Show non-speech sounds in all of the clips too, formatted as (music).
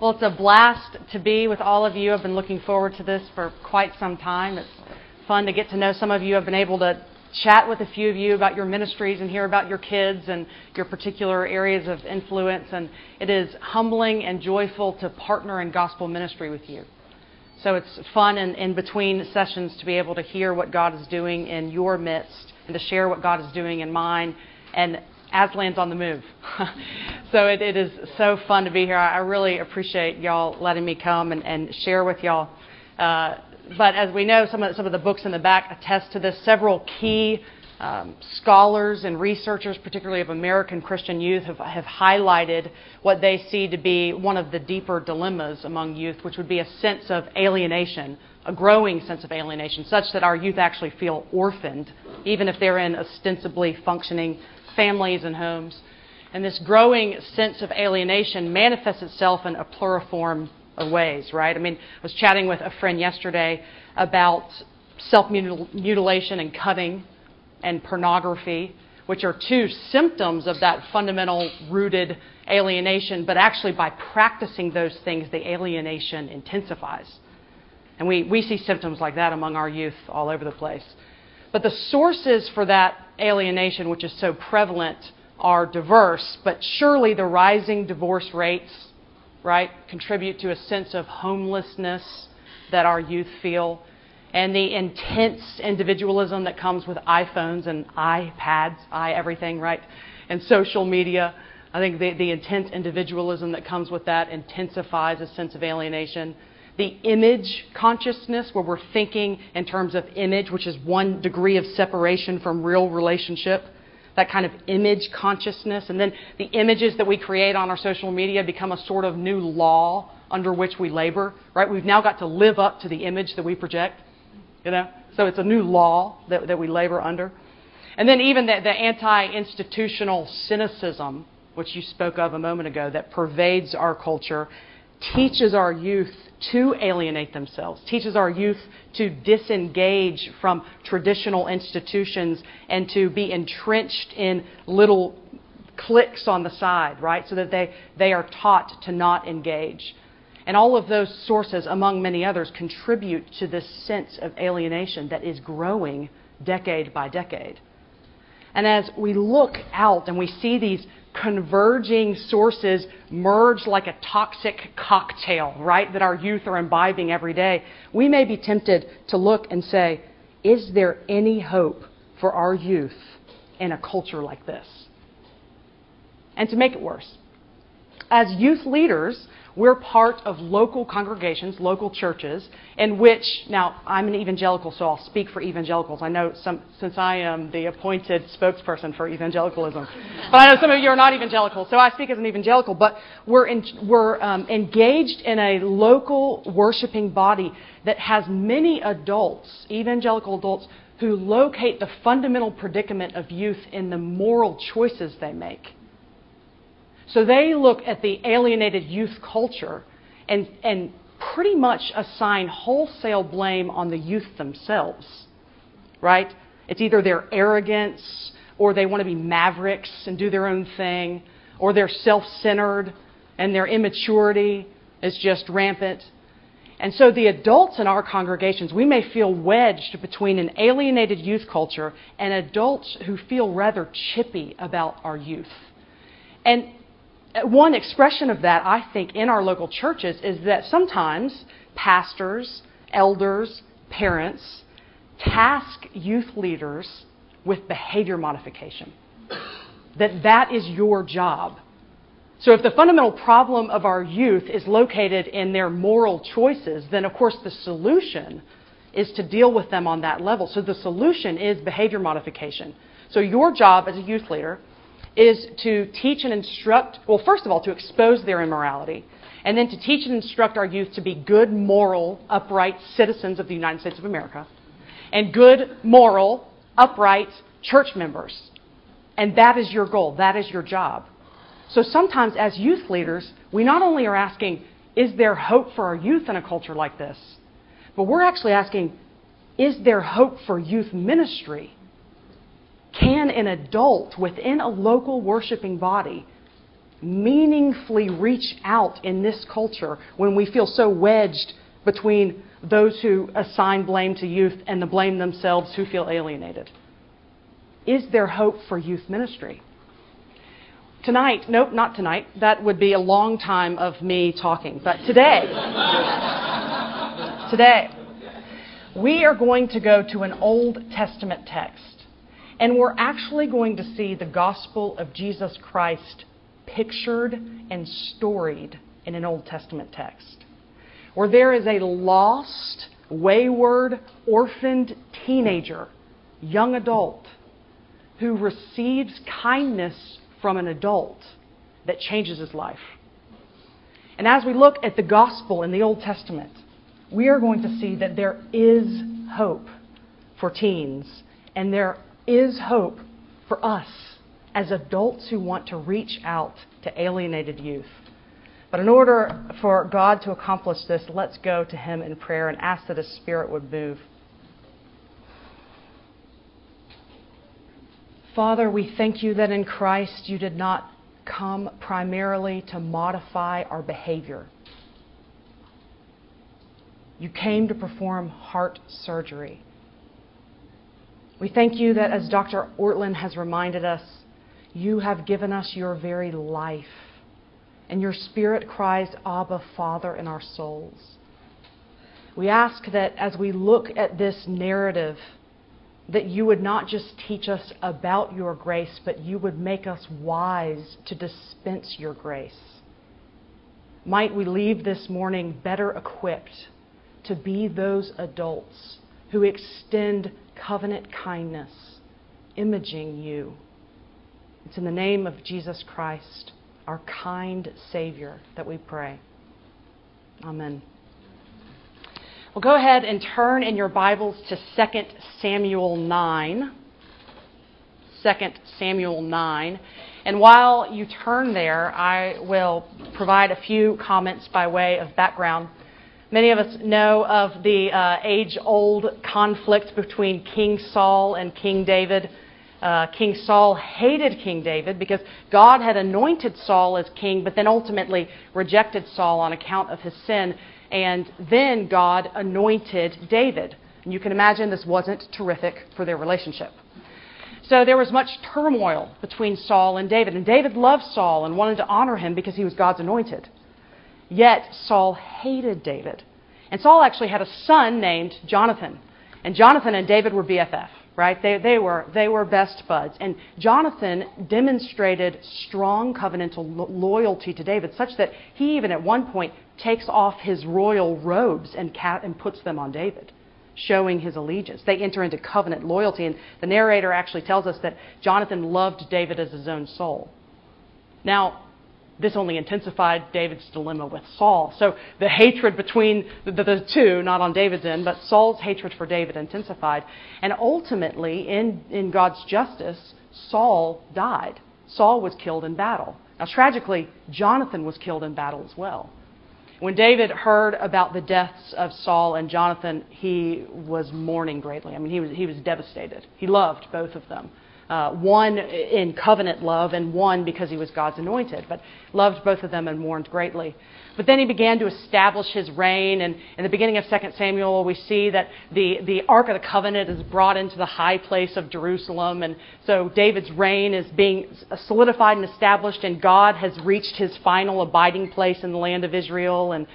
Well, it's a blast to be with all of you. I've been looking forward to this for quite some time. It's fun to get to know some of you. I've been able to chat with a few of you about your ministries and hear about your kids and your particular areas of influence. And it is humbling and joyful to partner in gospel ministry with you. So it's fun in, in between sessions to be able to hear what God is doing in your midst and to share what God is doing in mine. And Aslan's on the move. (laughs) so it, it is so fun to be here. I really appreciate y'all letting me come and, and share with y'all. Uh, but as we know, some of, some of the books in the back attest to this. Several key um, scholars and researchers, particularly of American Christian youth, have, have highlighted what they see to be one of the deeper dilemmas among youth, which would be a sense of alienation, a growing sense of alienation, such that our youth actually feel orphaned, even if they're in ostensibly functioning families and homes. And this growing sense of alienation manifests itself in a pluriform of ways, right? I mean, I was chatting with a friend yesterday about self mutilation and cutting and pornography, which are two symptoms of that fundamental rooted alienation, but actually by practicing those things, the alienation intensifies. And we, we see symptoms like that among our youth all over the place. But the sources for that alienation, which is so prevalent, are diverse, but surely the rising divorce rates, right, contribute to a sense of homelessness that our youth feel, and the intense individualism that comes with iPhones and iPads, i everything, right, and social media. I think the, the intense individualism that comes with that intensifies a sense of alienation the image consciousness, where we're thinking in terms of image, which is one degree of separation from real relationship, that kind of image consciousness. And then the images that we create on our social media become a sort of new law under which we labor, right? We've now got to live up to the image that we project, you know? So it's a new law that, that we labor under. And then even the, the anti institutional cynicism, which you spoke of a moment ago, that pervades our culture, teaches our youth to alienate themselves, teaches our youth to disengage from traditional institutions and to be entrenched in little cliques on the side, right? So that they, they are taught to not engage. And all of those sources, among many others, contribute to this sense of alienation that is growing decade by decade. And as we look out and we see these converging sources merge like a toxic cocktail, right, that our youth are imbibing every day, we may be tempted to look and say, is there any hope for our youth in a culture like this? And to make it worse, as youth leaders, we're part of local congregations, local churches, in which, now I'm an evangelical, so I'll speak for evangelicals. I know some, since I am the appointed spokesperson for evangelicalism. But I know some of you are not evangelical, so I speak as an evangelical. But we're, in, we're um, engaged in a local worshiping body that has many adults, evangelical adults, who locate the fundamental predicament of youth in the moral choices they make. So they look at the alienated youth culture and, and pretty much assign wholesale blame on the youth themselves, right? It's either their arrogance or they want to be mavericks and do their own thing, or they're self centered and their immaturity is just rampant. And so the adults in our congregations, we may feel wedged between an alienated youth culture and adults who feel rather chippy about our youth. And Uh, one expression of that, I think, in our local churches is that sometimes pastors, elders, parents task youth leaders with behavior modification. That that is your job. So if the fundamental problem of our youth is located in their moral choices, then of course the solution is to deal with them on that level. So the solution is behavior modification. So your job as a youth leader is to teach and instruct, well, first of all, to expose their immorality, and then to teach and instruct our youth to be good, moral, upright citizens of the United States of America, and good, moral, upright church members. And that is your goal, that is your job. So sometimes, as youth leaders, we not only are asking, is there hope for our youth in a culture like this? But we're actually asking, is there hope for youth ministry can an adult within a local worshiping body meaningfully reach out in this culture when we feel so wedged between those who assign blame to youth and the blame themselves who feel alienated? Is there hope for youth ministry? Tonight, nope, not tonight. That would be a long time of me talking. But today, (laughs) today, we are going to go to an Old Testament text. And we're actually going to see the gospel of Jesus Christ pictured and storied in an Old Testament text. Where there is a lost, wayward, orphaned teenager, young adult, who receives kindness from an adult that changes his life. And as we look at the gospel in the Old Testament, we are going to see that there is hope for teens, and there is hope for us as adults who want to reach out to alienated youth. But in order for God to accomplish this, let's go to Him in prayer and ask that His Spirit would move. Father, we thank you that in Christ you did not come primarily to modify our behavior. You came to perform heart surgery. We thank you that, as Dr. Ortlund has reminded us, you have given us your very life, and your Spirit cries, Abba, Father, in our souls. We ask that as we look at this narrative, that you would not just teach us about your grace, but you would make us wise to dispense your grace. Might we leave this morning better equipped to be those adults who extend covenant kindness, imaging you. It's in the name of Jesus Christ, our kind Savior, that we pray. Amen. Well, go ahead and turn in your Bibles to 2 Samuel 9. 2 Samuel 9. And while you turn there, I will provide a few comments by way of background. Many of us know of the uh, age old conflict between King Saul and King David. Uh, king Saul hated King David because God had anointed Saul as king, but then ultimately rejected Saul on account of his sin. And then God anointed David. And you can imagine this wasn't terrific for their relationship. So there was much turmoil between Saul and David. And David loved Saul and wanted to honor him because he was God's anointed. Yet Saul hated David. And Saul actually had a son named Jonathan. And Jonathan and David were BFF, right? They, they, were, they were best buds. And Jonathan demonstrated strong covenantal lo- loyalty to David, such that he even at one point takes off his royal robes and, ca- and puts them on David, showing his allegiance. They enter into covenant loyalty. And the narrator actually tells us that Jonathan loved David as his own soul. Now, this only intensified David's dilemma with Saul. So the hatred between the, the, two, not on David's end, but Saul's hatred for David intensified. And ultimately, in, in God's justice, Saul died. Saul was killed in battle. Now, tragically, Jonathan was killed in battle as well. When David heard about the deaths of Saul and Jonathan, he was mourning greatly. I mean, he was, he was devastated. He loved both of them uh, one in covenant love and one because he was God's anointed, but loved both of them and mourned greatly. But then he began to establish his reign, and in the beginning of 2 Samuel, we see that the, the Ark of the Covenant is brought into the high place of Jerusalem, and so David's reign is being solidified and established, and God has reached his final abiding place in the land of Israel. And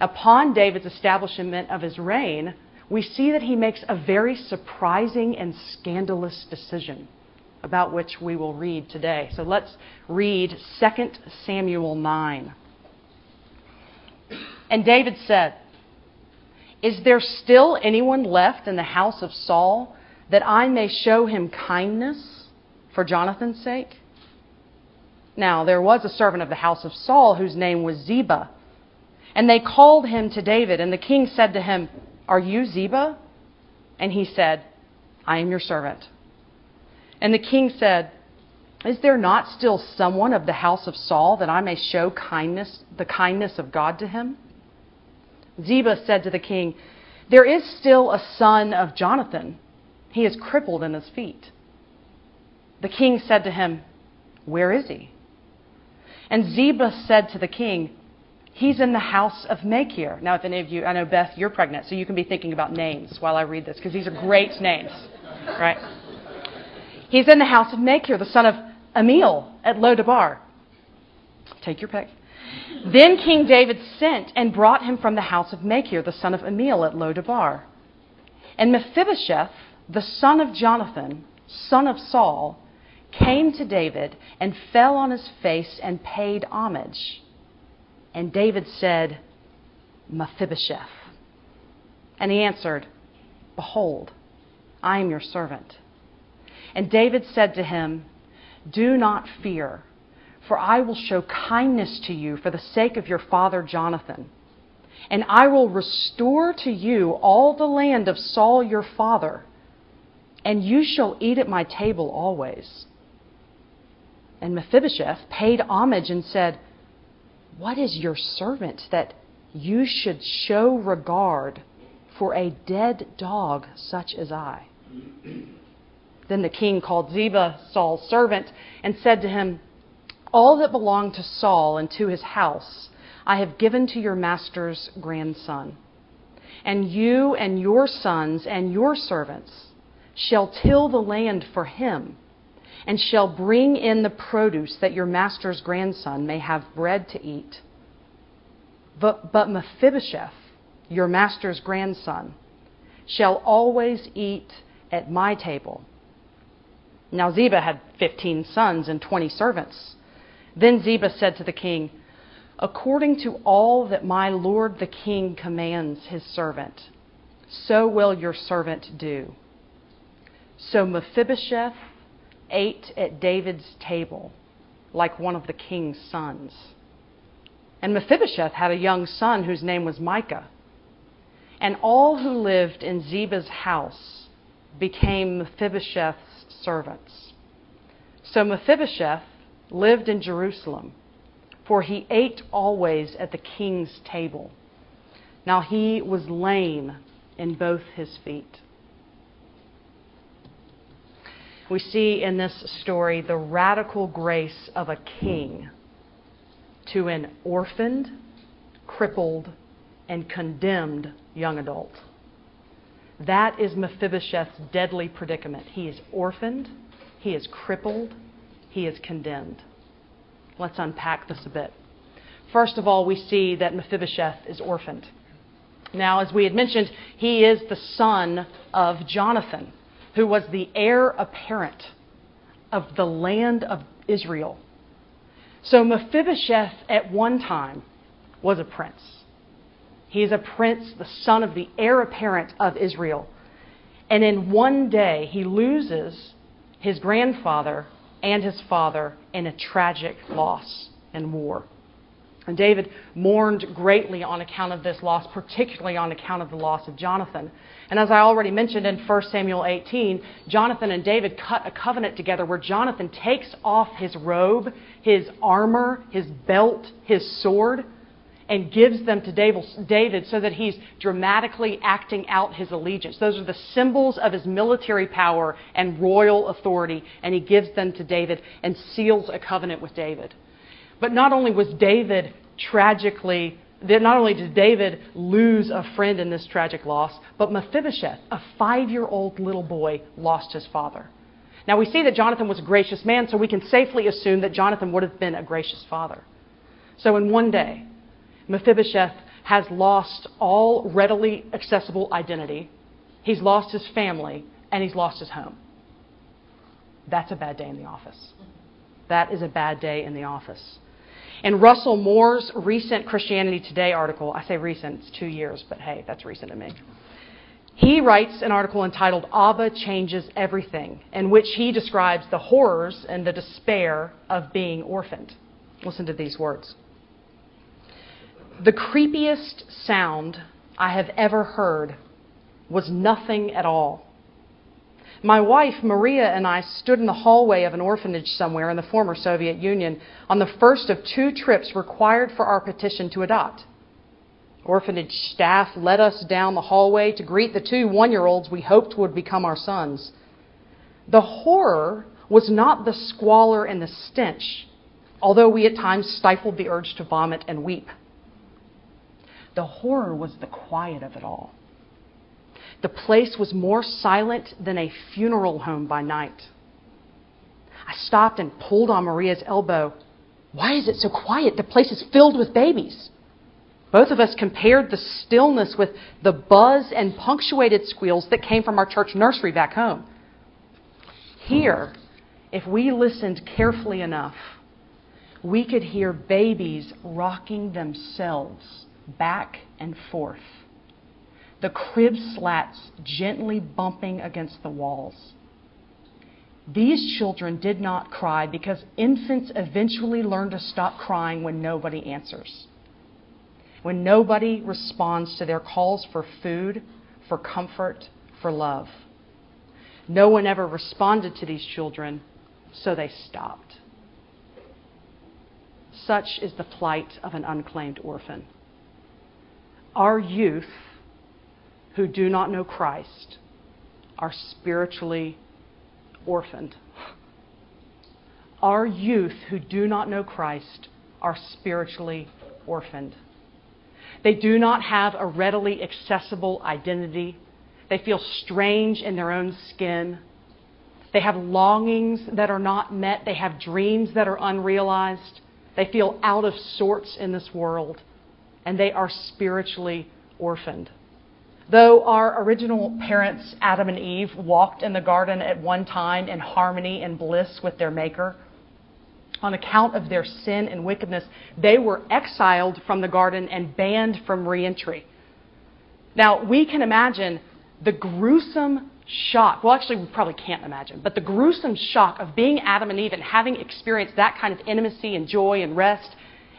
upon David's establishment of his reign, we see that he makes a very surprising and scandalous decision about which we will read today. So let's read 2 Samuel 9. And David said, Is there still anyone left in the house of Saul that I may show him kindness for Jonathan's sake? Now, there was a servant of the house of Saul whose name was Ziba. And they called him to David, and the king said to him, Are you Ziba? And he said, I am your servant. And the king said, Is there not still someone of the house of Saul that I may show kindness, the kindness of God to him? Ziba said to the king, There is still a son of Jonathan. He is crippled in his feet. The king said to him, Where is he? And Ziba said to the king, He's in the house of Machir. Now, if any of you, I know Beth, you're pregnant, so you can be thinking about names while I read this, because these are great names, right? He's in the house of Machir, the son of Ammiel at Lodabar. Take your pick. Then King David sent and brought him from the house of Machir, the son of Ammiel at Lodabar. And Mephibosheth, the son of Jonathan, son of Saul, came to David and fell on his face and paid homage. And David said, Mephibosheth. And he answered, Behold, I am your servant. And David said to him, Do not fear, for I will show kindness to you for the sake of your father Jonathan. And I will restore to you all the land of Saul your father, and you shall eat at my table always. And Mephibosheth paid homage and said, What is your servant that you should show regard for a dead dog such as I? Then the king called Ziba, Saul's servant, and said to him, All that belonged to Saul and to his house I have given to your master's grandson. And you and your sons and your servants shall till the land for him and shall bring in the produce that your master's grandson may have bread to eat. But, but Mephibosheth, your master's grandson, shall always eat at my table. Now Ziba had fifteen sons and twenty servants. Then Ziba said to the king, According to all that my lord the king commands his servant, so will your servant do. So Mephibosheth ate at David's table like one of the king's sons. And Mephibosheth had a young son whose name was Micah. And all who lived in Ziba's house became Mephibosheth's servants. So Mephibosheth lived in Jerusalem, for he ate always at the king's table. Now he was lame in both his feet we see in this story the radical grace of a king to an orphaned, crippled, and condemned young adult. That is Mephibosheth's deadly predicament. He is orphaned, he is crippled, he is condemned. Let's unpack this a bit. First of all, we see that Mephibosheth is orphaned. Now, as we had mentioned, he is the son of Jonathan who was the heir apparent of the land of Israel. So Mephibosheth at one time was a prince. He is a prince, the son of the heir apparent of Israel. And in one day, he loses his grandfather and his father in a tragic loss and war. And David mourned greatly on account of this loss, particularly on account of the loss of Jonathan. And as I already mentioned in 1 Samuel 18, Jonathan and David cut a covenant together where Jonathan takes off his robe, his armor, his belt, his sword, and gives them to David so that he's dramatically acting out his allegiance. Those are the symbols of his military power and royal authority, and he gives them to David and seals a covenant with David. But not only was David tragically, not only did David lose a friend in this tragic loss, but Mephibosheth, a five year old little boy, lost his father. Now we see that Jonathan was a gracious man, so we can safely assume that Jonathan would have been a gracious father. So in one day, Mephibosheth has lost all readily accessible identity, he's lost his family, and he's lost his home. That's a bad day in the office. That is a bad day in the office. In Russell Moore's recent Christianity Today article, I say recent, it's two years, but hey, that's recent to me. He writes an article entitled Abba Changes Everything, in which he describes the horrors and the despair of being orphaned. Listen to these words. The creepiest sound I have ever heard was nothing at all. My wife, Maria, and I stood in the hallway of an orphanage somewhere in the former Soviet Union on the first of two trips required for our petition to adopt. Orphanage staff led us down the hallway to greet the two one year olds we hoped would become our sons. The horror was not the squalor and the stench, although we at times stifled the urge to vomit and weep. The horror was the quiet of it all. The place was more silent than a funeral home by night. I stopped and pulled on Maria's elbow. Why is it so quiet? The place is filled with babies. Both of us compared the stillness with the buzz and punctuated squeals that came from our church nursery back home. Here, if we listened carefully enough, we could hear babies rocking themselves back and forth, the crib slats gently bumping against the walls. These children did not cry because infants eventually learn to stop crying when nobody answers. When nobody responds to their calls for food, for comfort, for love. No one ever responded to these children, so they stopped. Such is the plight of an unclaimed orphan. Our youth who do not know Christ are spiritually orphaned. Our youth who do not know Christ are spiritually orphaned. They do not have a readily accessible identity. They feel strange in their own skin. They have longings that are not met. They have dreams that are unrealized. They feel out of sorts in this world. And they are spiritually orphaned. Though our original parents, Adam and Eve, walked in the garden at one time in harmony and bliss with their Maker, on account of their sin and wickedness, they were exiled from the garden and banned from reentry. Now, we can imagine the gruesome shock. Well, actually, we probably can't imagine, but the gruesome shock of being Adam and Eve and having experienced that kind of intimacy and joy and rest,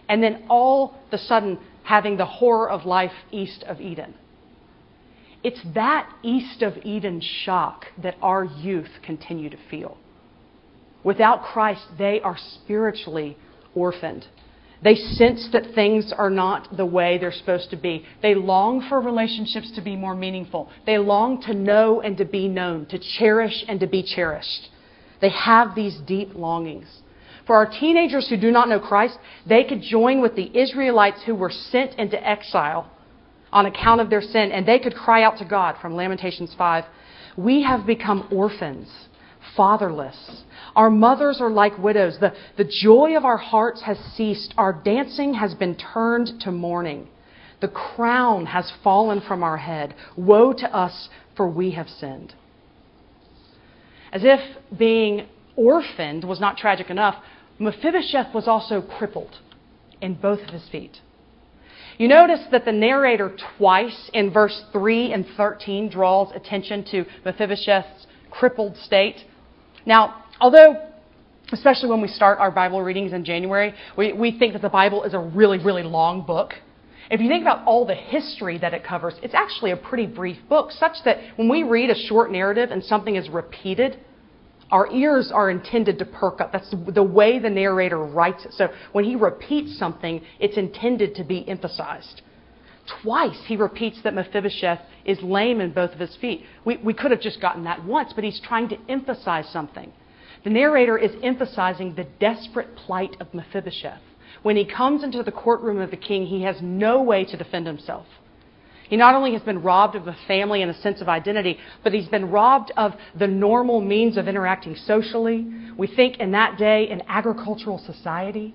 and then all of a sudden having the horror of life east of Eden. It's that east of Eden shock that our youth continue to feel. Without Christ, they are spiritually orphaned. They sense that things are not the way they're supposed to be. They long for relationships to be more meaningful. They long to know and to be known, to cherish and to be cherished. They have these deep longings. For our teenagers who do not know Christ, they could join with the Israelites who were sent into exile on account of their sin, and they could cry out to God from Lamentations 5 We have become orphans, fatherless. Our mothers are like widows. The, the joy of our hearts has ceased. Our dancing has been turned to mourning. The crown has fallen from our head. Woe to us, for we have sinned. As if being orphaned was not tragic enough, Mephibosheth was also crippled in both of his feet. You notice that the narrator twice in verse 3 and 13 draws attention to Mephibosheth's crippled state. Now, although especially when we start our Bible readings in January, we, we think that the Bible is a really, really long book. If you think about all the history that it covers, it's actually a pretty brief book, such that when we read a short narrative and something is repeated, our ears are intended to perk up. That's the way the narrator writes it. So when he repeats something, it's intended to be emphasized. Twice he repeats that Mephibosheth is lame in both of his feet. We, we could have just gotten that once, but he's trying to emphasize something. The narrator is emphasizing the desperate plight of Mephibosheth. When he comes into the courtroom of the king, he has no way to defend himself. He not only has been robbed of a family and a sense of identity, but he's been robbed of the normal means of interacting socially. We think in that day, in agricultural society,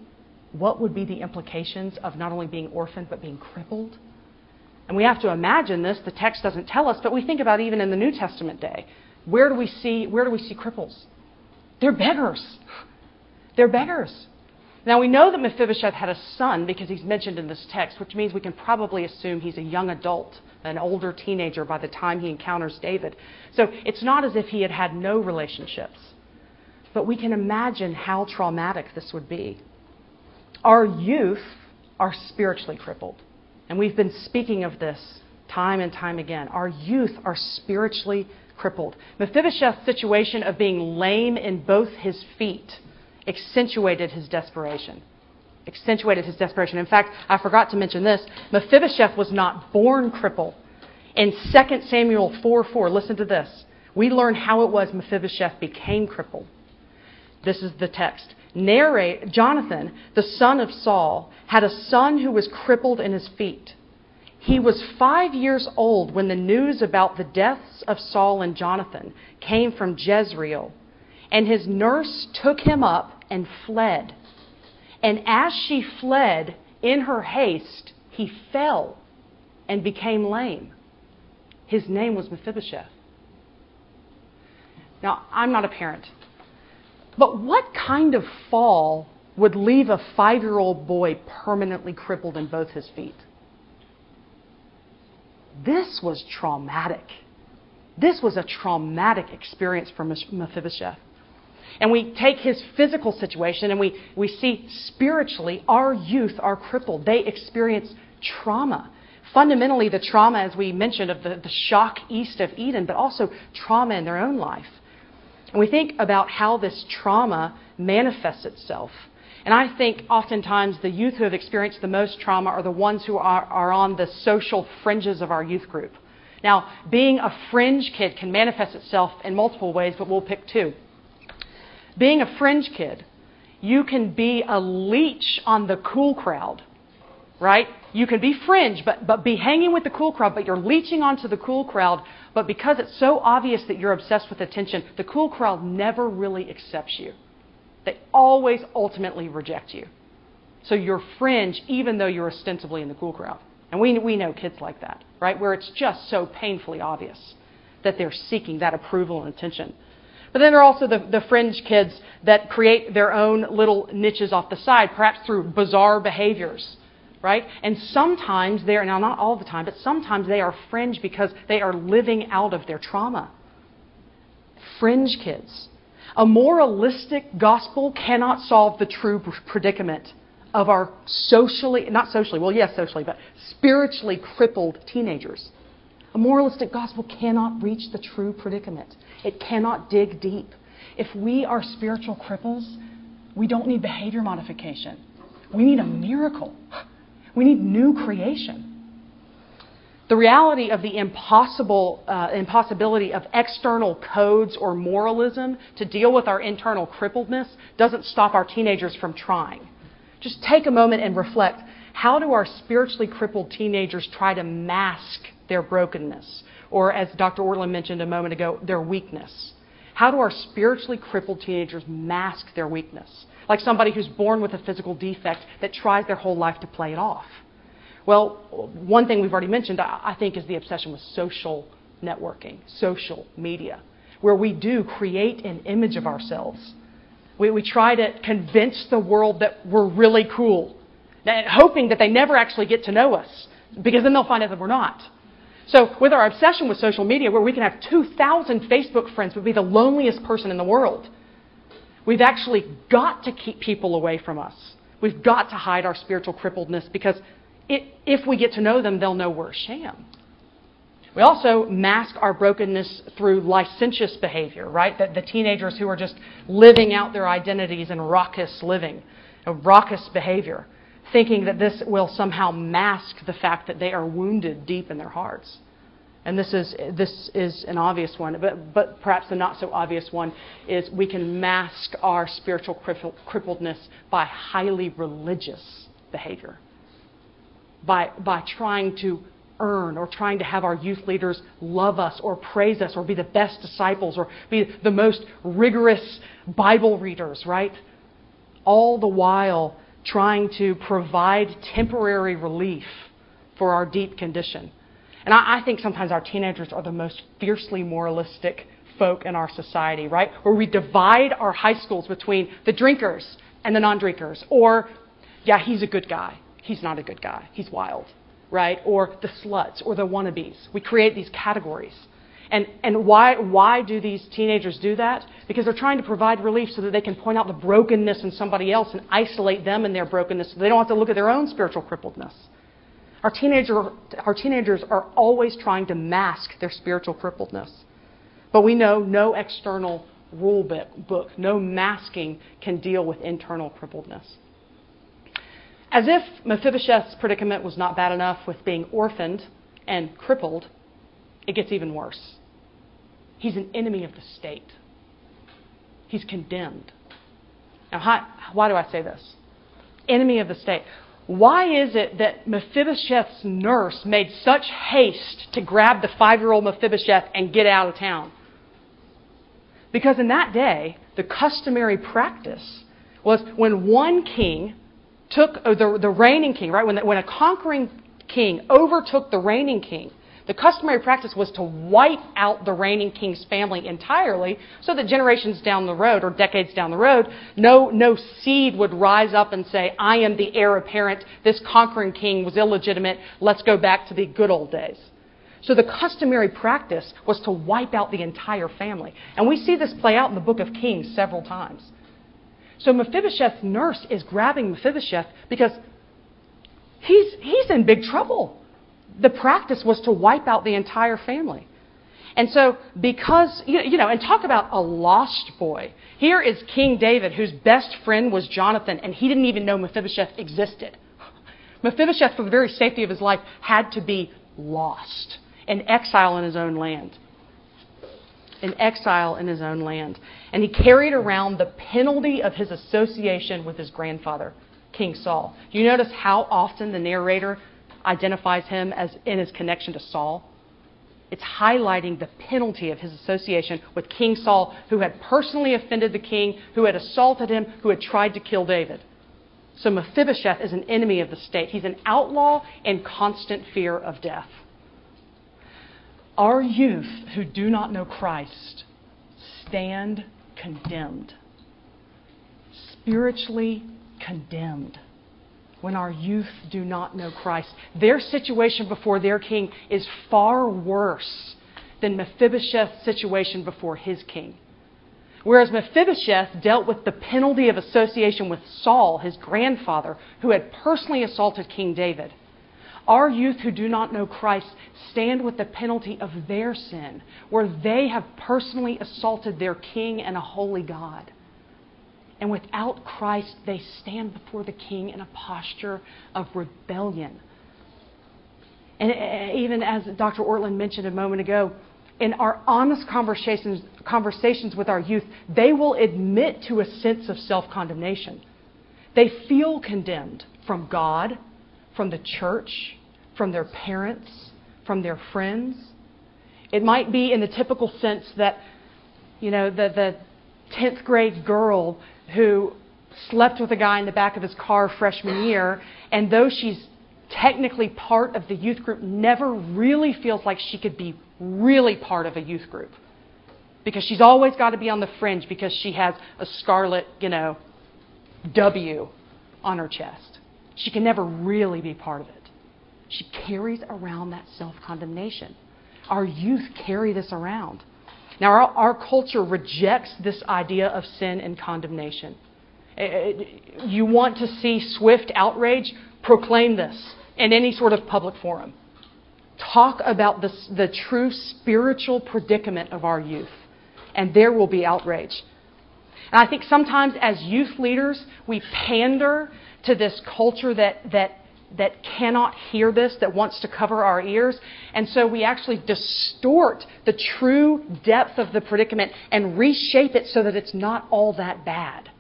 what would be the implications of not only being orphaned, but being crippled? And we have to imagine this. The text doesn't tell us, but we think about even in the New Testament day. Where do we see, where do we see cripples? They're beggars. They're beggars. Now, we know that Mephibosheth had a son because he's mentioned in this text, which means we can probably assume he's a young adult, an older teenager by the time he encounters David. So it's not as if he had had no relationships. But we can imagine how traumatic this would be. Our youth are spiritually crippled. And we've been speaking of this time and time again. Our youth are spiritually crippled. Mephibosheth's situation of being lame in both his feet accentuated his desperation. Accentuated his desperation. In fact, I forgot to mention this Mephibosheth was not born crippled. In 2 Samuel 4 4, listen to this. We learn how it was Mephibosheth became crippled. This is the text. narrate Jonathan, the son of Saul, had a son who was crippled in his feet. He was five years old when the news about the deaths of Saul and Jonathan came from Jezreel, and his nurse took him up and fled. And as she fled, in her haste, he fell and became lame. His name was Mephibosheth. Now, I'm not a parent, but what kind of fall would leave a five year old boy permanently crippled in both his feet? This was traumatic. This was a traumatic experience for Mephibosheth. And we take his physical situation and we, we see spiritually our youth are crippled. They experience trauma. Fundamentally, the trauma, as we mentioned, of the, the shock east of Eden, but also trauma in their own life. And we think about how this trauma manifests itself. And I think oftentimes the youth who have experienced the most trauma are the ones who are, are on the social fringes of our youth group. Now, being a fringe kid can manifest itself in multiple ways, but we'll pick two. Being a fringe kid, you can be a leech on the cool crowd, right? You can be fringe, but, but be hanging with the cool crowd, but you're leeching onto the cool crowd. But because it's so obvious that you're obsessed with attention, the cool crowd never really accepts you. They always ultimately reject you. So you're fringe even though you're ostensibly in the cool crowd. And we, we know kids like that, right? Where it's just so painfully obvious that they're seeking that approval and attention. But then there are also the, the fringe kids that create their own little niches off the side, perhaps through bizarre behaviors, right? And sometimes they're, now not all the time, but sometimes they are fringe because they are living out of their trauma. Fringe kids. A moralistic gospel cannot solve the true predicament of our socially, not socially, well, yes, socially, but spiritually crippled teenagers. A moralistic gospel cannot reach the true predicament. It cannot dig deep. If we are spiritual cripples, we don't need behavior modification. We need a miracle. We need new creation. The reality of the impossible, uh, impossibility of external codes or moralism to deal with our internal crippledness doesn't stop our teenagers from trying. Just take a moment and reflect how do our spiritually crippled teenagers try to mask their brokenness? Or, as Dr. Ortlund mentioned a moment ago, their weakness. How do our spiritually crippled teenagers mask their weakness? Like somebody who's born with a physical defect that tries their whole life to play it off. Well, one thing we've already mentioned, I think, is the obsession with social networking, social media, where we do create an image of ourselves. We, we try to convince the world that we're really cool, hoping that they never actually get to know us, because then they'll find out that we're not. So, with our obsession with social media, where we can have 2,000 Facebook friends we'd be the loneliest person in the world, we've actually got to keep people away from us. We've got to hide our spiritual crippledness because it, if we get to know them, they'll know we're a sham. We also mask our brokenness through licentious behavior, right? The, the teenagers who are just living out their identities in raucous living, raucous behavior thinking that this will somehow mask the fact that they are wounded deep in their hearts. And this is, this is an obvious one, but, but perhaps the not so obvious one is we can mask our spiritual crippledness by highly religious behavior. By, by trying to earn or trying to have our youth leaders love us or praise us or be the best disciples or be the most rigorous Bible readers, right? All the while trying to provide temporary relief for our deep condition. And I, I, think sometimes our teenagers are the most fiercely moralistic folk in our society, right? Where we divide our high schools between the drinkers and the non drinkers. Or, yeah, he's a good guy. He's not a good guy. He's wild, right? Or the sluts or the wannabes. We create these categories. And, and why, why do these teenagers do that? Because they're trying to provide relief so that they can point out the brokenness in somebody else and isolate them in their brokenness so they don't have to look at their own spiritual crippledness. Our, teenager, our teenagers are always trying to mask their spiritual crippledness. But we know no external rule book, no masking can deal with internal crippledness. As if Mephibosheth's predicament was not bad enough with being orphaned and crippled, it gets even worse. He's an enemy of the state. He's condemned. Now, how, why do I say this? Enemy of the state. Why is it that Mephibosheth's nurse made such haste to grab the five year old Mephibosheth and get out of town? Because in that day, the customary practice was when one king took, the, the reigning king, right? When, the, when a conquering king overtook the reigning king, the customary practice was to wipe out the reigning king's family entirely so that generations down the road or decades down the road, no, no seed would rise up and say, I am the heir apparent. This conquering king was illegitimate. Let's go back to the good old days. So the customary practice was to wipe out the entire family. And we see this play out in the book of Kings several times. So Mephibosheth's nurse is grabbing Mephibosheth because he's, he's in big trouble the practice was to wipe out the entire family. And so, because, you know, and talk about a lost boy. Here is King David, whose best friend was Jonathan, and he didn't even know Mephibosheth existed. (sighs) Mephibosheth, for the very safety of his life, had to be lost, in exile in his own land. In exile in his own land. And he carried around the penalty of his association with his grandfather, King Saul. You notice how often the narrator identifies him as in his connection to Saul. It's highlighting the penalty of his association with King Saul, who had personally offended the king, who had assaulted him, who had tried to kill David. So Mephibosheth is an enemy of the state. He's an outlaw in constant fear of death. Our youth who do not know Christ stand condemned, spiritually condemned when our youth do not know Christ. Their situation before their king is far worse than Mephibosheth's situation before his king. Whereas Mephibosheth dealt with the penalty of association with Saul, his grandfather, who had personally assaulted King David. Our youth who do not know Christ stand with the penalty of their sin, where they have personally assaulted their king and a holy God. And without Christ, they stand before the king in a posture of rebellion. And uh, even as Dr. Ortlund mentioned a moment ago, in our honest conversations, conversations with our youth, they will admit to a sense of self condemnation. They feel condemned from God, from the church, from their parents, from their friends. It might be in the typical sense that, you know, the, the 10th grade girl who slept with a guy in the back of his car freshman year, and though she's technically part of the youth group, never really feels like she could be really part of a youth group. Because she's always got to be on the fringe because she has a scarlet, you know, W on her chest. She can never really be part of it. She carries around that self condemnation. Our youth carry this around. Now, our, our culture rejects this idea of sin and condemnation. Uh, uh, you want to see swift outrage? Proclaim this in any sort of public forum. Talk about this, the true spiritual predicament of our youth, and there will be outrage. And I think sometimes as youth leaders, we pander to this culture that, that that cannot hear this, that wants to cover our ears. And so we actually distort the true depth of the predicament and reshape it so that it's not all that bad.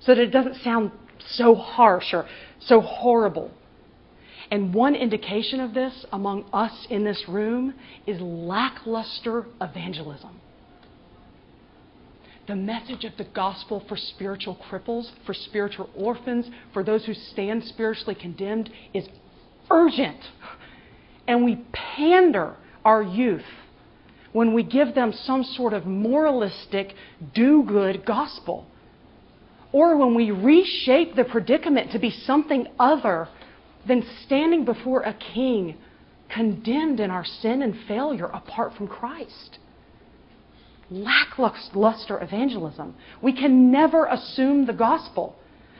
So that it doesn't sound so harsh or so horrible. And one indication of this among us in this room is lackluster evangelism. The message of the gospel for spiritual cripples, for spiritual orphans, for those who stand spiritually condemned is urgent. And we pander our youth when we give them some sort of moralistic, do good gospel. Or when we reshape the predicament to be something other than standing before a king condemned in our sin and failure apart from Christ lackluster evangelism. We can never assume the gospel,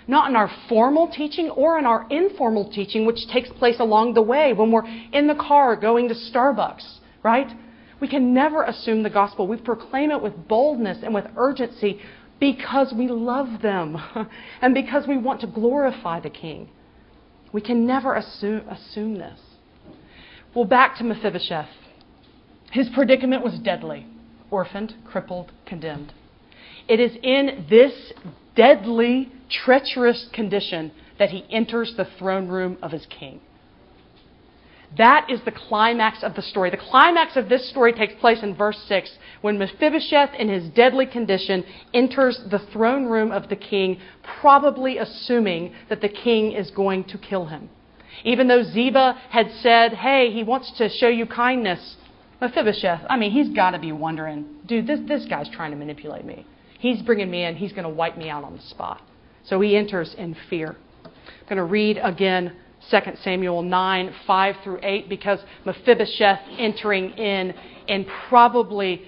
not in our formal teaching or in our informal teaching, which takes place along the way when we're in the car going to Starbucks, right? We can never assume the gospel. We proclaim it with boldness and with urgency because we love them (laughs) and because we want to glorify the King. We can never assume, assume this. Well, back to Mephibosheth. His predicament was deadly orphaned, crippled, condemned. It is in this deadly, treacherous condition that he enters the throne room of his king. That is the climax of the story. The climax of this story takes place in verse 6 when Mephibosheth, in his deadly condition, enters the throne room of the king, probably assuming that the king is going to kill him. Even though Ziba had said, Hey, he wants to show you kindness, Mephibosheth, I mean, he's got to be wondering, dude, this, this guy's trying to manipulate me. He's bringing me in, he's going to wipe me out on the spot. So he enters in fear. I'm going to read again 2 Samuel 9, 5 through 8, because Mephibosheth entering in in probably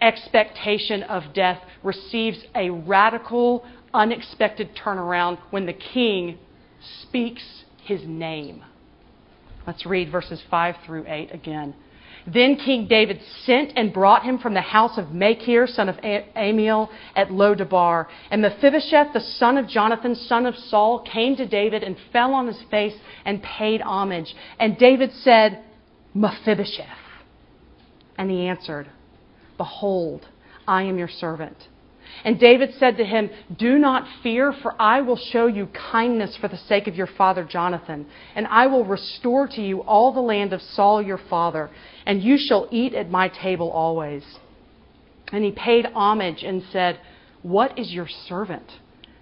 expectation of death receives a radical, unexpected turnaround when the king speaks his name. Let's read verses 5 through 8 again. Then King David sent and brought him from the house of Machir, son of Ammiel, at Lo-debar. And Mephibosheth, the son of Jonathan, son of Saul, came to David and fell on his face and paid homage. And David said, Mephibosheth. And he answered, Behold, I am your servant. And David said to him, Do not fear, for I will show you kindness for the sake of your father Jonathan, and I will restore to you all the land of Saul your father, and you shall eat at my table always. And he paid homage and said, What is your servant,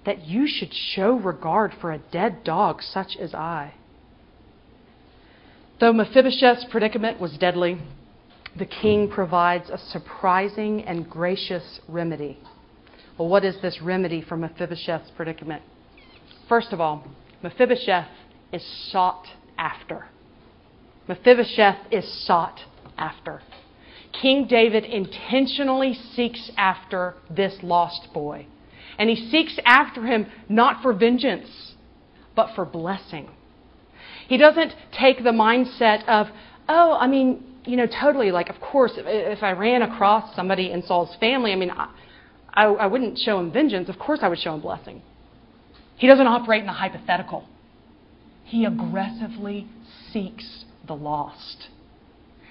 that you should show regard for a dead dog such as I? Though Mephibosheth's predicament was deadly, the king provides a surprising and gracious remedy. Well, what is this remedy for Mephibosheth's predicament? First of all, Mephibosheth is sought after. Mephibosheth is sought after. King David intentionally seeks after this lost boy. And he seeks after him not for vengeance, but for blessing. He doesn't take the mindset of, oh, I mean, you know, totally, like, of course, if I ran across somebody in Saul's family, I mean, I, I wouldn't show him vengeance. Of course, I would show him blessing. He doesn't operate in a hypothetical. He aggressively seeks the lost.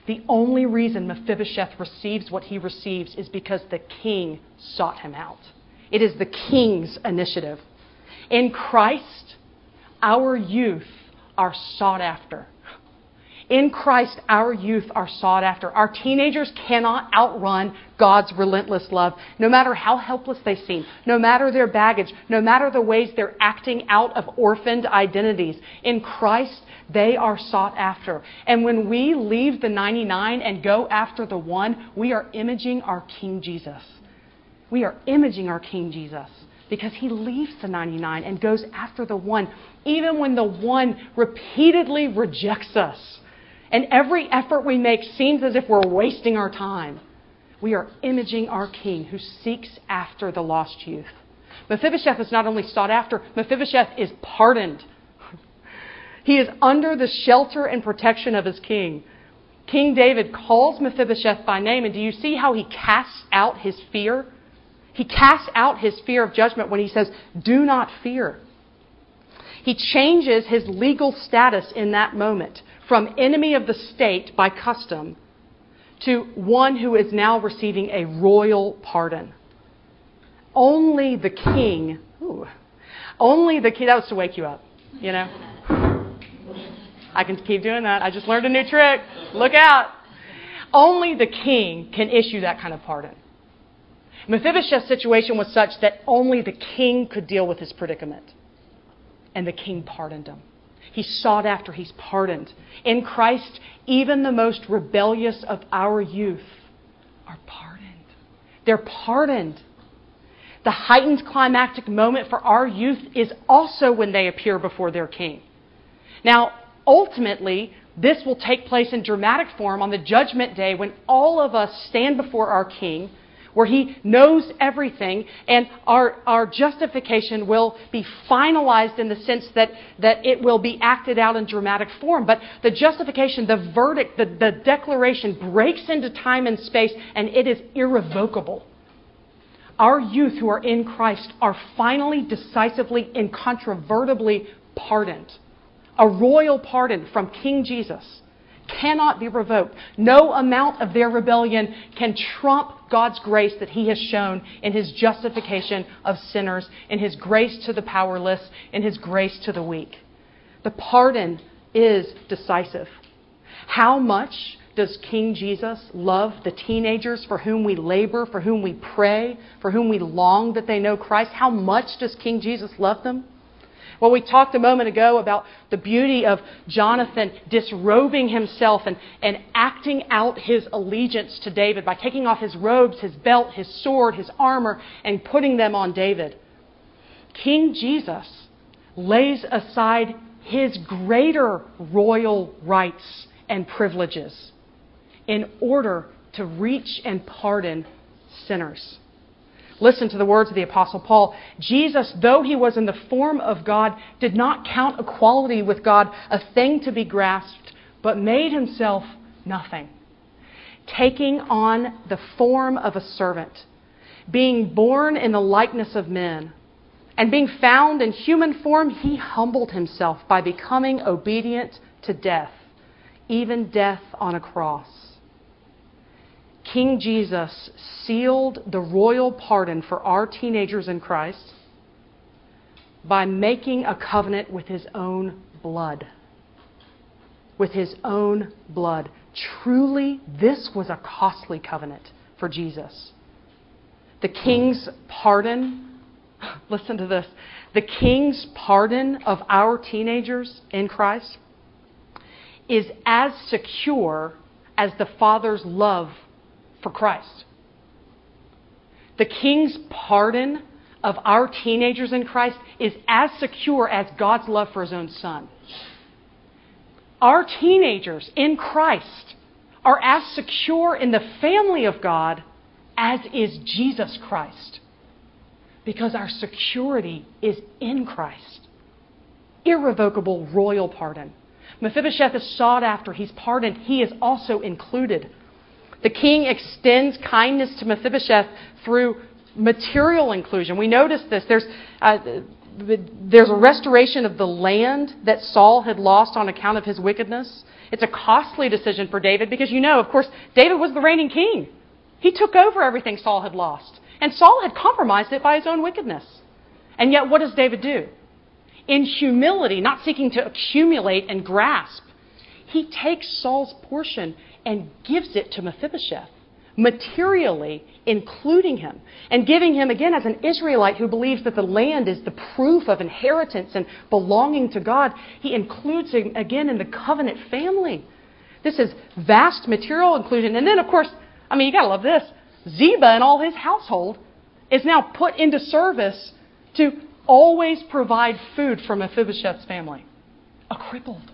The only reason Mephibosheth receives what he receives is because the king sought him out. It is the king's initiative. In Christ, our youth are sought after. In Christ, our youth are sought after. Our teenagers cannot outrun God's relentless love, no matter how helpless they seem, no matter their baggage, no matter the ways they're acting out of orphaned identities. In Christ, they are sought after. And when we leave the 99 and go after the one, we are imaging our King Jesus. We are imaging our King Jesus because he leaves the 99 and goes after the one, even when the one repeatedly rejects us and every effort we make seems as if we're wasting our time. We are imaging our King who seeks after the lost youth. Mephibosheth is not only sought after, Mephibosheth is pardoned. he is under the shelter and protection of his king. King David calls Mephibosheth by name, and do you see how he casts out his fear? He casts out his fear of judgment when he says, Do not fear. He changes his legal status in that moment from enemy of the state by custom to one who is now receiving a royal pardon. Only the king, ooh, only the king, that was to wake you up, you know? I can keep doing that. I just learned a new trick. Look out. Only the king can issue that kind of pardon. Mephibosheth's situation was such that only the king could deal with his predicament. And the king pardoned him. He's sought after, he's pardoned. In Christ, even the most rebellious of our youth are pardoned. They're pardoned. The heightened climactic moment for our youth is also when they appear before their king. Now, ultimately, this will take place in dramatic form on the judgment day when all of us stand before our king where He knows everything, and our, our justification will be finalized in the sense that, that it will be acted out in dramatic form. But the justification, the verdict, the, the declaration breaks into time and space, and it is irrevocable. Our youth who are in Christ are finally, decisively, incontrovertibly pardoned. A royal pardon from King Jesus cannot be revoked. No amount of their rebellion can trump God's grace that He has shown in His justification of sinners, in His grace to the powerless, in His grace to the weak. The pardon is decisive. How much does King Jesus love the teenagers for whom we labor, for whom we pray, for whom we long that they know Christ? How much does King Jesus love them? Well, we talked a moment ago about the beauty of Jonathan disrobing himself and, and acting out his allegiance to David by taking off his robes, his belt, his sword, his armor, and putting them on David. King Jesus lays aside his greater royal rights and privileges in order to reach and pardon sinners. Listen to the words of the Apostle Paul. Jesus, though he was in the form of God, did not count equality with God a thing to be grasped, but made himself nothing, taking on the form of a servant, being born in the likeness of men. And being found in human form, he humbled himself by becoming obedient to death, even death on a cross. King Jesus sealed the royal pardon for our teenagers in Christ by making a covenant with his own blood. With his own blood. Truly, this was a costly covenant for Jesus. The king's pardon, (laughs) listen to this, the king's pardon of our teenagers in Christ is as secure as the Father's love for Christ. The King's pardon of our teenagers in Christ is as secure as God's love for His own Son. Our teenagers in Christ are as secure in the family of God as is Jesus Christ. Because our security is in Christ. Irrevocable royal pardon. Mephibosheth is sought after, he's pardoned, he is also included. The king extends kindness to Mephibosheth through material inclusion. We notice this. There's, uh, there's a restoration of the land that Saul had lost on account of his wickedness. It's a costly decision for David because you know, of course, David was the reigning king. He took over everything Saul had lost. And Saul had compromised it by his own wickedness. And yet, what does David do? In humility, not seeking to accumulate and grasp, he takes Saul's portion and gives it to Mephibosheth, materially including him, and giving him, again, as an Israelite who believes that the land is the proof of inheritance and belonging to God, he includes him again in the covenant family. This is vast material inclusion. And then, of course, I mean, you gotta love this. Ziba and all his household is now put into service to always provide food for Mephibosheth's family. A crippled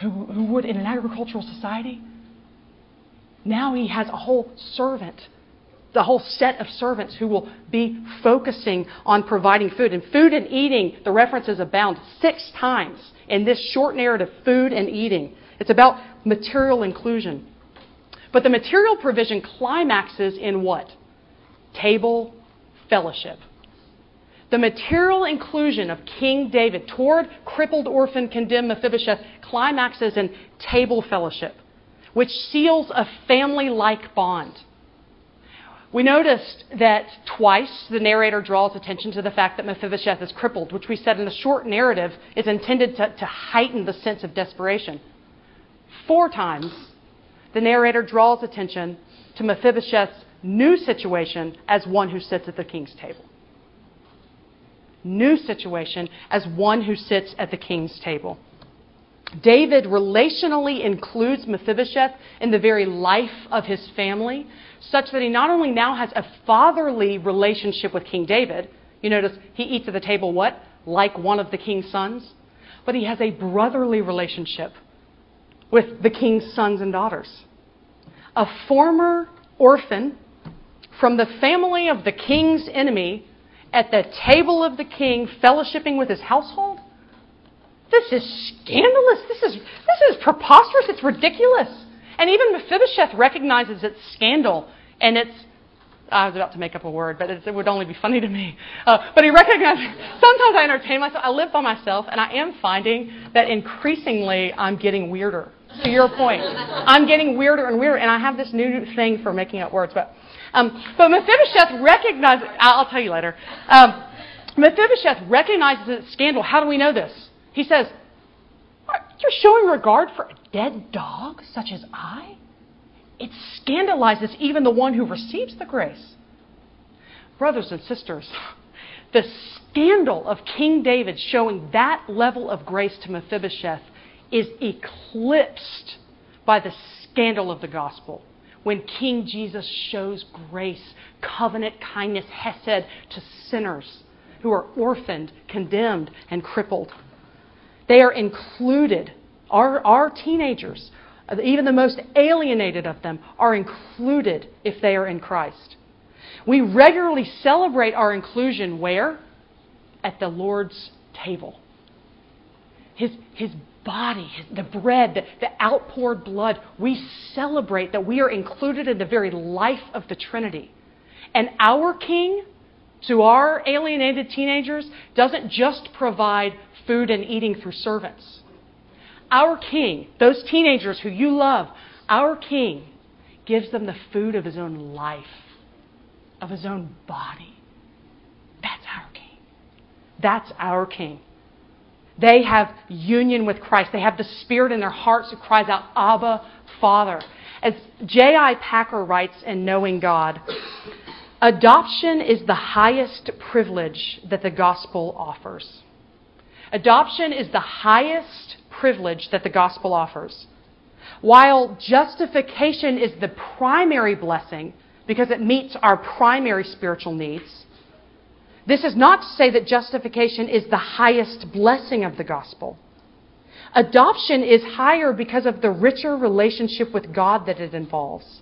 who, who would, in an agricultural society, now he has a whole servant, the whole set of servants who will be focusing on providing food. And food and eating, the references abound six times in this short narrative food and eating. It's about material inclusion. But the material provision climaxes in what? Table fellowship. The material inclusion of King David toward crippled, orphan, condemned Mephibosheth climaxes in table fellowship which seals a family like bond. We noticed that twice the narrator draws attention to the fact that Mephibosheth is crippled, which we said in the short narrative is intended to, to heighten the sense of desperation. Four times the narrator draws attention to Mephibosheth's new situation as one who sits at the king's table. New situation as one who sits at the king's table. David relationally includes Mephibosheth in the very life of his family, such that he not only now has a fatherly relationship with King David, you notice he eats at the table what? Like one of the king's sons, but he has a brotherly relationship with the king's sons and daughters. A former orphan from the family of the king's enemy at the table of the king, fellowshipping with his household this is scandalous. This is, this is preposterous. It's ridiculous. And even Mephibosheth recognizes it's scandal. And it's, I was about to make up a word, but it would only be funny to me. Uh, but he recognizes, sometimes I entertain myself. I live by myself, and I am finding that increasingly I'm getting weirder to your point. I'm getting weirder and weirder, and I have this new thing for making up words. But, um, but Mephibosheth recognizes, I'll tell you later. Um, Mephibosheth recognizes its scandal. How do we know this? He says, You're showing regard for a dead dog such as I? It scandalizes even the one who receives the grace. Brothers and sisters, the scandal of King David showing that level of grace to Mephibosheth is eclipsed by the scandal of the gospel. When King Jesus shows grace, covenant kindness, hesed to sinners who are orphaned, condemned, and crippled. They are included. Our, our teenagers, even the most alienated of them, are included if they are in Christ. We regularly celebrate our inclusion where? At the Lord's table. His, his body, his, the bread, the, the outpoured blood, we celebrate that we are included in the very life of the Trinity. And our King, to our alienated teenagers, doesn't just provide food and eating through servants. Our King, those teenagers who you love, our King gives them the food of his own life of his own body. That's our King. That's our King. They have union with Christ. They have the Spirit in their hearts who cries out, Abba, Father. As J.I. Packer writes in Knowing God, adoption is the highest privilege that the gospel offers. Adoption is the highest privilege that the gospel offers. While justification is the primary blessing, because it meets our primary spiritual needs. This is not to say that justification is the highest blessing of the gospel. Adoption is higher because of the richer relationship with God that it involves.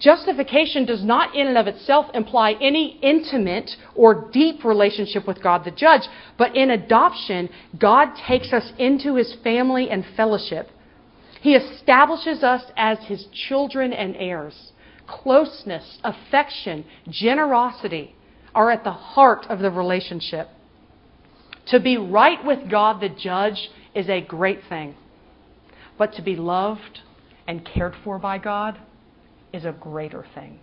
Justification does not, in and of itself, imply any intimate or deep relationship with God the judge, but in adoption, God takes us into his family and fellowship. He establishes us as his children and heirs closeness, affection, generosity are at the heart of the relationship. To be right with God the judge is a great thing. But to be loved and cared for by God is a greater thing.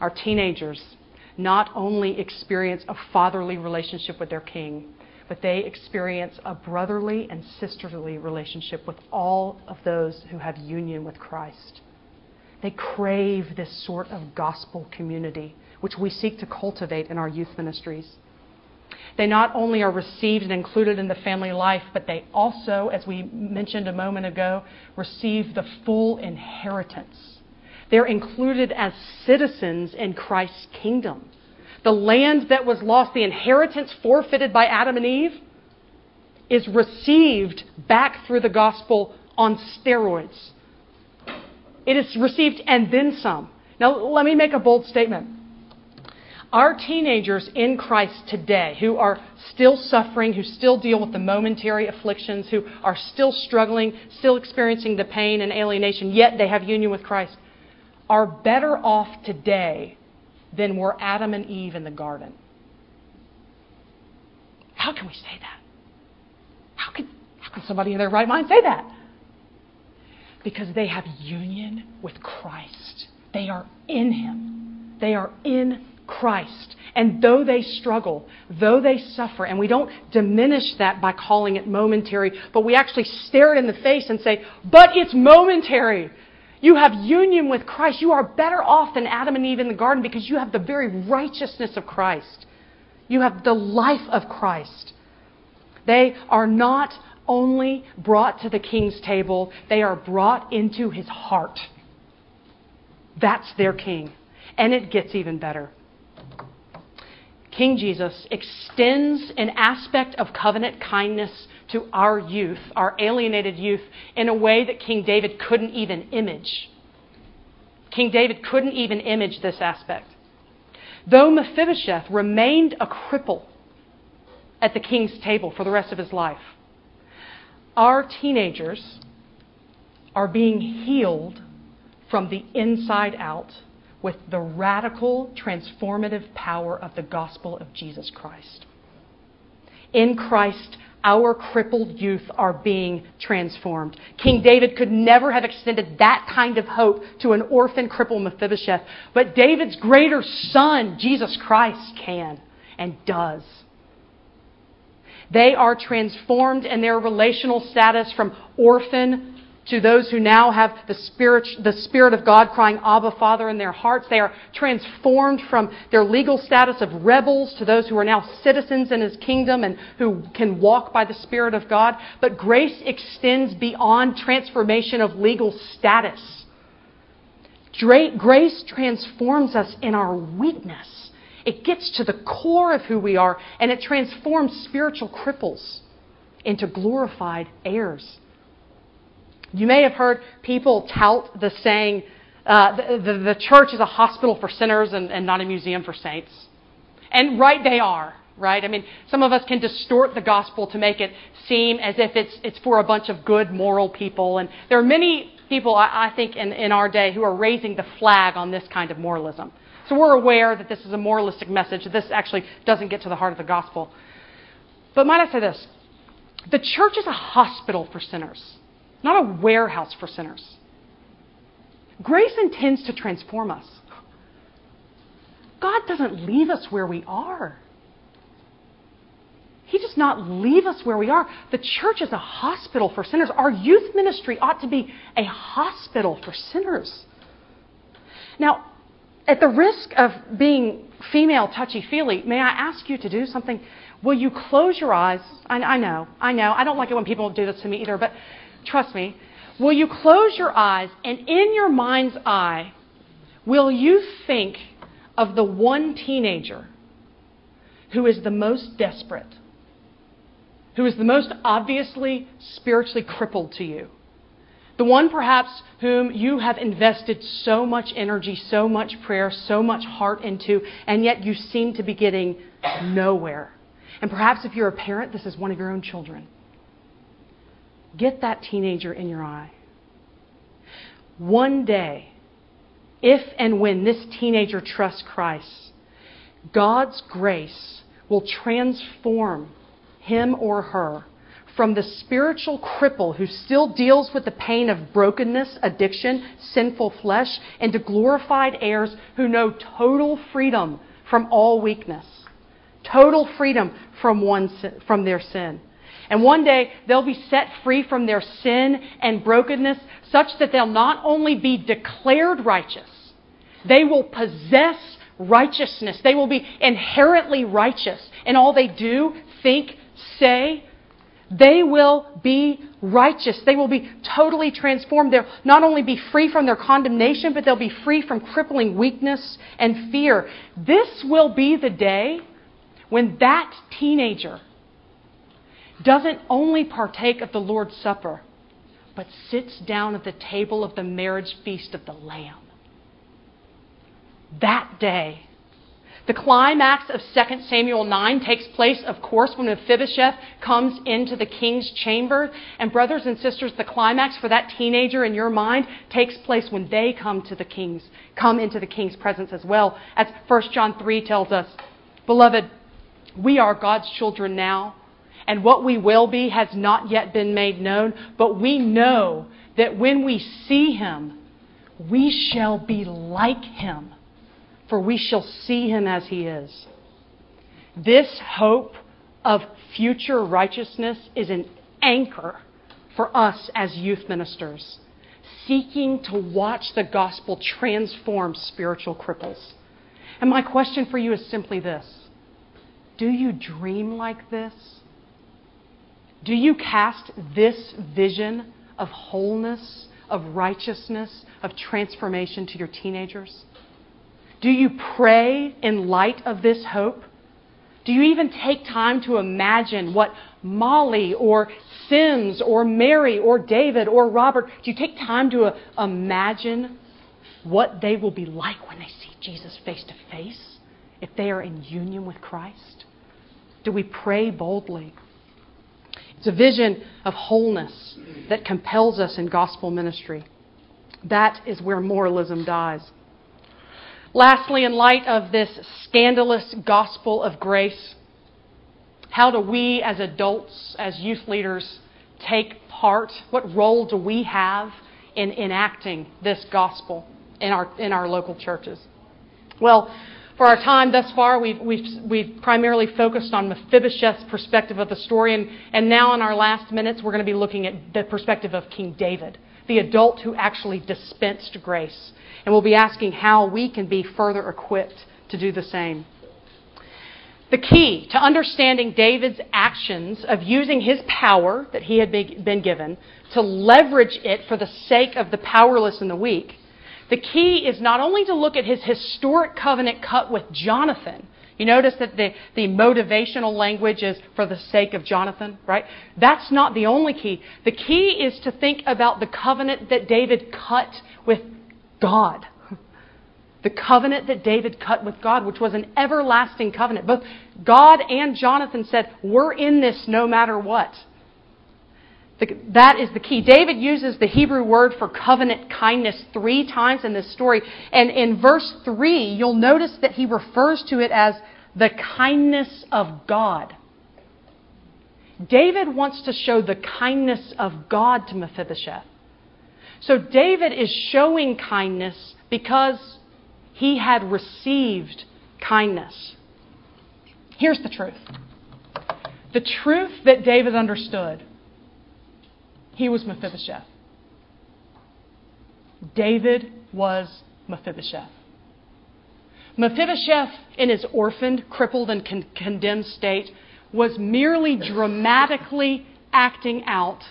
Our teenagers not only experience a fatherly relationship with their king, but they experience a brotherly and sisterly relationship with all of those who have union with Christ. They crave this sort of gospel community, which we seek to cultivate in our youth ministries. They not only are received and included in the family life, but they also, as we mentioned a moment ago, receive the full inheritance. They're included as citizens in Christ's kingdom the land that was lost, the inheritance forfeited by Adam and Eve, is received back through the gospel on steroids. It is received and then some. Now, let me make a bold statement. Our teenagers in Christ today, who are still suffering, who still deal with the momentary afflictions, who are still struggling, still experiencing the pain and alienation, yet they have union with Christ, are better off today than were Adam and Eve in the garden. How can we say that? How can, how can somebody in their right mind say that? Because they have union with Christ. They are in Him. They are in Christ. And though they struggle, though they suffer, and we don't diminish that by calling it momentary, but we actually stare it in the face and say, but it's momentary. You have union with Christ. You are better off than Adam and Eve in the garden because you have the very righteousness of Christ. You have the life of Christ. They are not only brought to the king's table, they are brought into his heart. That's their king. And it gets even better. King Jesus extends an aspect of covenant kindness to our youth, our alienated youth, in a way that King David couldn't even image. King David couldn't even image this aspect. Though Mephibosheth remained a cripple at the king's table for the rest of his life, our teenagers are being healed from the inside out with the radical, transformative power of the gospel of Jesus Christ. In Christ, our crippled youth are being transformed. King David could never have extended that kind of hope to an orphan crippled Mephibosheth, but David's greater son, Jesus Christ, can and does. They are transformed in their relational status from orphan to those who now have the Spirit, the Spirit of God crying, Abba, Father, in their hearts. They are transformed from their legal status of rebels to those who are now citizens in His kingdom and who can walk by the Spirit of God. But grace extends beyond transformation of legal status. Grace transforms us in our weakness. It gets to the core of who we are, and it transforms spiritual cripples into glorified heirs. You may have heard people tout the saying, uh, the, the, the, church is a hospital for sinners and, and not a museum for saints. And right they are, right? I mean, some of us can distort the gospel to make it seem as if it's, it's for a bunch of good, moral people. And there are many people, I, I think, in, in our day who are raising the flag on this kind of moralism. So we're aware that this is a moralistic message, that this actually doesn't get to the heart of the gospel. But might I say this? The church is a hospital for sinners not a warehouse for sinners. Grace intends to transform us. God doesn't leave us where we are. He does not leave us where we are. The church is a hospital for sinners. Our youth ministry ought to be a hospital for sinners. Now, at the risk of being female touchy feely, may I ask you to do something? Will you close your eyes? I, I know, I know. I don't like it when people do this to me either, but Trust me. Will you close your eyes and in your mind's eye, will you think of the one teenager who is the most desperate, who is the most obviously spiritually crippled to you? The one perhaps whom you have invested so much energy, so much prayer, so much heart into, and yet you seem to be getting nowhere. And perhaps if you're a parent, this is one of your own children. Get that teenager in your eye. One day, if and when this teenager trusts Christ, God's grace will transform him or her from the spiritual cripple who still deals with the pain of brokenness, addiction, sinful flesh, into glorified heirs who know total freedom from all weakness, total freedom from, one, from their sin. And one day they'll be set free from their sin and brokenness such that they'll not only be declared righteous, they will possess righteousness. They will be inherently righteous in all they do, think, say. They will be righteous. They will be totally transformed. They'll not only be free from their condemnation, but they'll be free from crippling weakness and fear. This will be the day when that teenager doesn't only partake of the Lord's Supper, but sits down at the table of the marriage feast of the Lamb. That day, the climax of 2 Samuel 9 takes place, of course, when Mephibosheth comes into the king's chamber. And, brothers and sisters, the climax for that teenager in your mind takes place when they come to the king's, come into the king's presence as well. As 1 John 3 tells us, Beloved, we are God's children now and what we will be has not yet been made known, but we know that when we see him, we shall be like him, for we shall see him as he is. This hope of future righteousness is an anchor for us as youth ministers, seeking to watch the gospel transform spiritual cripples. And my question for you is simply this Do you dream like this? Do you cast this vision of wholeness, of righteousness, of transformation to your teenagers? Do you pray in light of this hope? Do you even take time to imagine what Molly or Sims or Mary or David or Robert, do you take time to uh, imagine what they will be like when they see Jesus face to face if they are in union with Christ? Do we pray boldly? It's a vision of wholeness that compels us in gospel ministry. That is where moralism dies. Lastly, in light of this scandalous gospel of grace, How do we as adults, as youth leaders, take part? What role do we have in enacting this gospel in our, in our local churches? Well, for our time thus far, we've, we've, we've primarily focused on Mephibosheth's perspective of the story, and, and now in our last minutes, we're going to be looking at the perspective of King David, the adult who actually dispensed grace. And we'll be asking how we can be further equipped to do the same. The key to understanding David's actions of using his power that he had been given to leverage it for the sake of the powerless and the weak the key is not only to look at his historic covenant cut with Jonathan. You notice that the, the motivational language is for the sake of Jonathan, right? That's not the only key. The key is to think about the covenant that David cut with God. (laughs) The covenant that David cut with God, which was an everlasting covenant. Both God and Jonathan said, We're in this no matter what. The, that is the key. David uses the Hebrew word for covenant kindness three times in this story. And in verse 3, you'll notice that he refers to it as the kindness of God. David wants to show the kindness of God to Mephibosheth. So David is showing kindness because he had received kindness. Here's the truth the truth that David understood he was Mephibosheth. David was Mephibosheth. Mephibosheth, in his orphaned, crippled, and con- condemned state, was merely dramatically acting out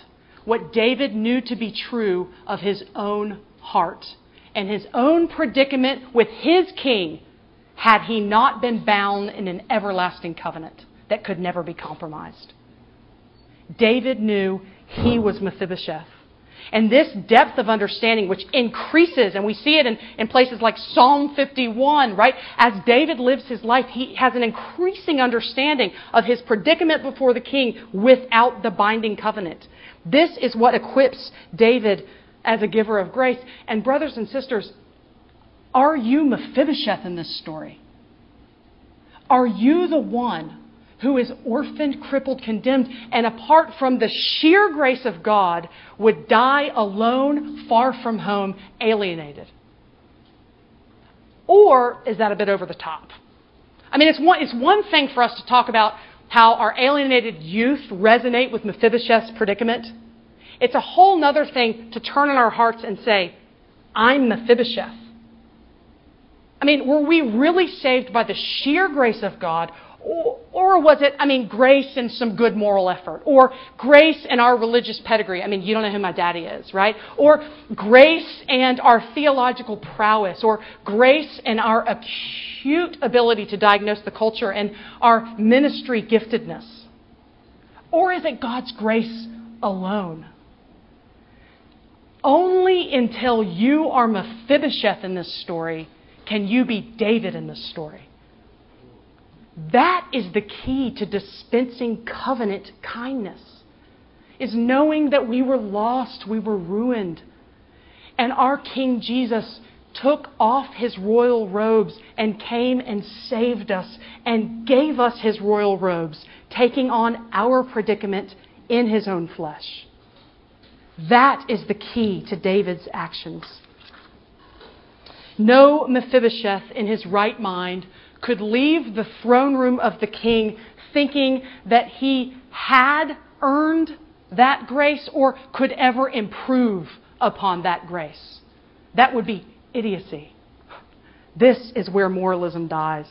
what David knew to be true of his own heart and his own predicament with his king had he not been bound in an everlasting covenant that could never be compromised. David knew he was Mephibosheth. And this depth of understanding, which increases, and we see it in, in places like Psalm 51, right? As David lives his life, he has an increasing understanding of his predicament before the king without the binding covenant. This is what equips David as a giver of grace. And, brothers and sisters, are you Mephibosheth in this story? Are you the one who is orphaned, crippled, condemned, and apart from the sheer grace of God, would die alone, far from home, alienated? Or is that a bit over the top? I mean, it's one, it's one thing for us to talk about how our alienated youth resonate with Mephibosheth's predicament. It's a whole other thing to turn in our hearts and say, I'm Mephibosheth. I mean, were we really saved by the sheer grace of God, or, or was it, I mean, grace and some good moral effort? Or grace and our religious pedigree? I mean, you don't know who my daddy is, right? Or grace and our theological prowess? Or grace and our acute ability to diagnose the culture and our ministry giftedness? Or is it God's grace alone? Only until you are Mephibosheth in this story can you be David in this story. That is the key to dispensing covenant kindness. Is knowing that we were lost, we were ruined. And our King Jesus took off his royal robes and came and saved us and gave us his royal robes, taking on our predicament in his own flesh. That is the key to David's actions. No Mephibosheth in his right mind could leave the throne room of the king thinking that he had earned that grace or could ever improve upon that grace. That would be idiocy. This is where moralism dies.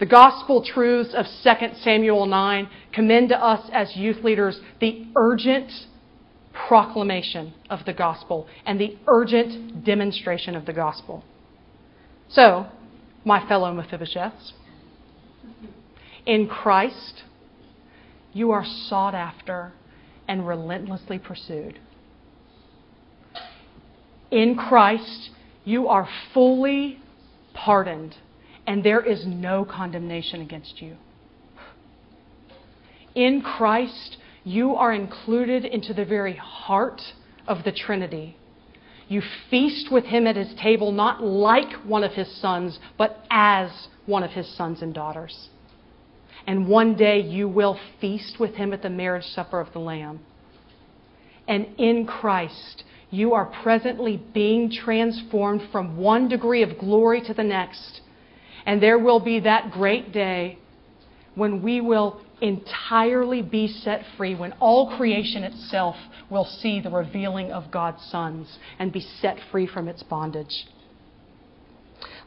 The gospel truths of 2 Samuel 9 commend to us as youth leaders the urgent proclamation of the gospel and the urgent demonstration of the gospel. So, my fellow Mephibosheths. In Christ, you are sought after and relentlessly pursued. In Christ, you are fully pardoned, and there is no condemnation against you. In Christ, you are included into the very heart of the Trinity you feast with him at his table, not like one of his sons, but as one of his sons and daughters. And one day you will feast with him at the marriage supper of the Lamb. And in Christ, you are presently being transformed from one degree of glory to the next. And there will be that great day when we will entirely be set free, when all creation itself will see the revealing of God's sons and be set free from its bondage.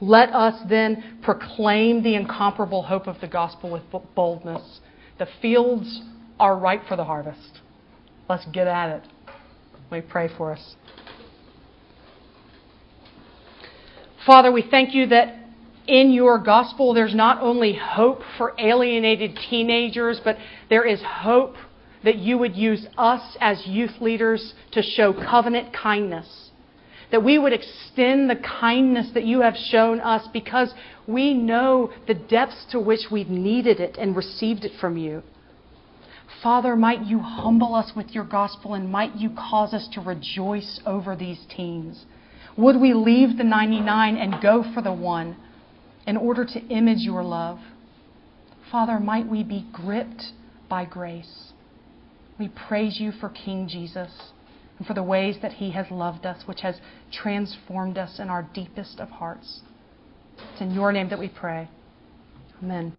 Let us then proclaim the incomparable hope of the gospel with boldness. The fields are ripe for the harvest. Let's get at it. Me pray for us. Father, we thank you that in your gospel there's not only hope for alienated teenagers, but there is hope that you would use us as youth leaders to show covenant kindness that we would extend the kindness that you have shown us because we know the depths to which we've needed it and received it from you. Father, might you humble us with your gospel and might you cause us to rejoice over these teens. Would we leave the 99 and go for the one in order to image your love? Father, might we be gripped by grace. We praise you for King Jesus and for the ways that He has loved us, which has transformed us in our deepest of hearts. It's in your name that we pray. Amen.